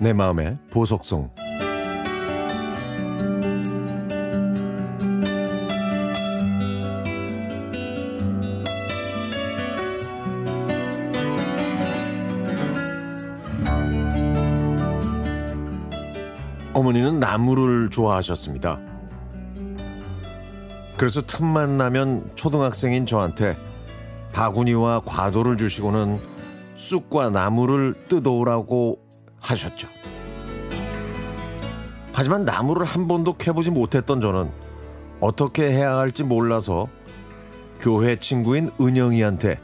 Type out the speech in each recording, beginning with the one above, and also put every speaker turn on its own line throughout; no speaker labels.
내 마음의 보석송 어머니는 나무를 좋아하셨습니다. 그래서 틈만 나면 초등학생인 저한테 바구니와 과도를 주시고는 쑥과 나무를 뜯어오라고 하셨죠. 하지만 나무를 한 번도 캐보지 못했던 저는 어떻게 해야 할지 몰라서 교회 친구인 은영이한테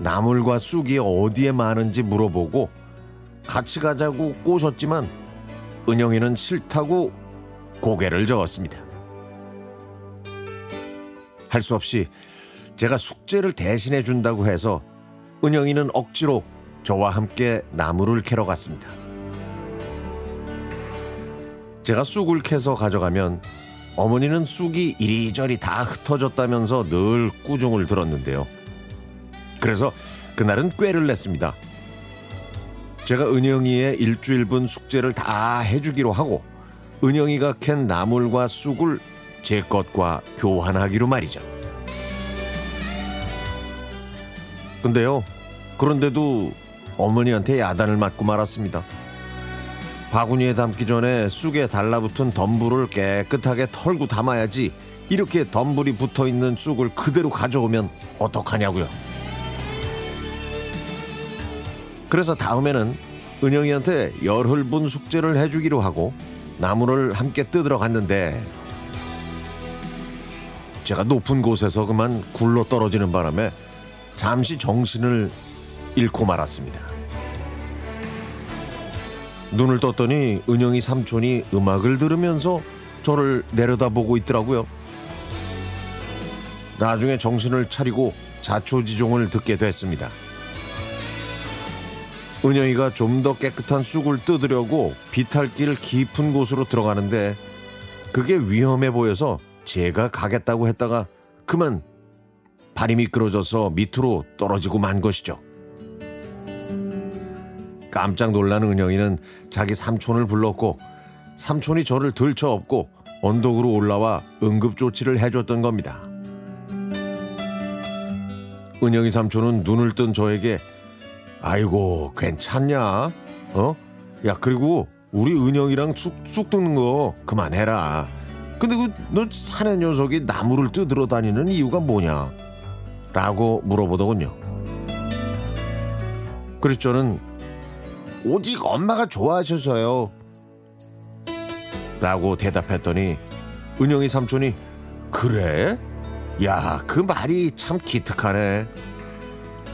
나물과 쑥이 어디에 많은지 물어보고 같이 가자고 꼬셨지만 은영이는 싫다고 고개를 저었습니다. 할 수 없이 제가 숙제를 대신해 준다고 해서 은영이는 억지로 저와 함께 나무를 캐러 갔습니다. 제가 쑥을 캐서 가져가면 어머니는 쑥이 이리저리 다 흩어졌다면서 늘 꾸중을 들었는데요. 그래서 그날은 꾀를 냈습니다. 제가 은영이의 일주일분 숙제를 다 해주기로 하고 은영이가 캔 나물과 쑥을 제 것과 교환하기로 말이죠. 근데요, 그런데도 어머니한테 야단을 맞고 말았습니다. 바구니에 담기 전에 쑥에 달라붙은 덤불을 깨끗하게 털고 담아야지 이렇게 덤불이 붙어 있는 쑥을 그대로 가져오면 어떡하냐고요. 그래서 다음에는 은영이한테 열흘 분 숙제를 해주기로 하고 나무를 함께 뜯으러 갔는데 제가 높은 곳에서 그만 굴러 떨어지는 바람에 잠시 정신을 잃고 말았습니다. 눈을 떴더니 은영이 삼촌이 음악을 들으면서 저를 내려다보고 있더라고요. 나중에 정신을 차리고 자초지종을 듣게 됐습니다. 은영이가 좀 더 깨끗한 쑥을 뜯으려고 비탈길 깊은 곳으로 들어가는데 그게 위험해 보여서 제가 가겠다고 했다가 그만 발이 미끄러져서 밑으로 떨어지고 만 것이죠. 깜짝 놀란 은영이는 자기 삼촌을 불렀고 삼촌이 저를 들쳐업고 언덕으로 올라와 응급조치를 해줬던 겁니다. 은영이 삼촌은 눈을 뜬 저에게 아이고 괜찮냐? 어? 야 그리고 우리 은영이랑 쑥, 쑥 뜯는 거 그만해라. 근데 그너 사내 녀석이 나무를 뜯으러 다니는 이유가 뭐냐? 라고 물어보더군요. 그래서 저는 오직 엄마가 좋아하셔서요. 라고 대답했더니 은영이 삼촌이 그래? 야, 그 말이 참 기특하네.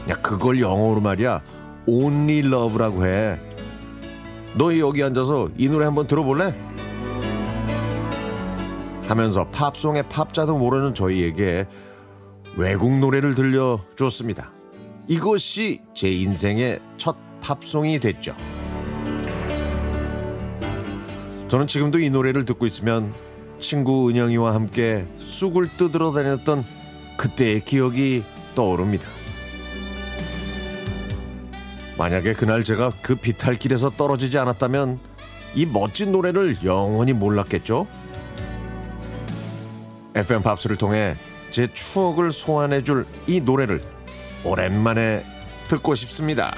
야, 그걸 영어로 말이야. only love라고 해. 너 여기 앉아서 이 노래 한번 들어볼래? 하면서 팝송의 팝자도 모르는 저희에게 외국 노래를 들려주었습니다. 이것이 제 인생의 첫 팝송이 됐죠. 저는 지금도 이 노래를 듣고 있으면 친구 은영이와 함께 쑥을 뜯으러 다녔던 그때의 기억이 떠오릅니다. 만약에 그날 제가 그 비탈길에서 떨어지지 않았다면 이 멋진 노래를 영원히 몰랐겠죠? FM 팝스를 통해 제 추억을 소환해줄 이 노래를 오랜만에 듣고 싶습니다.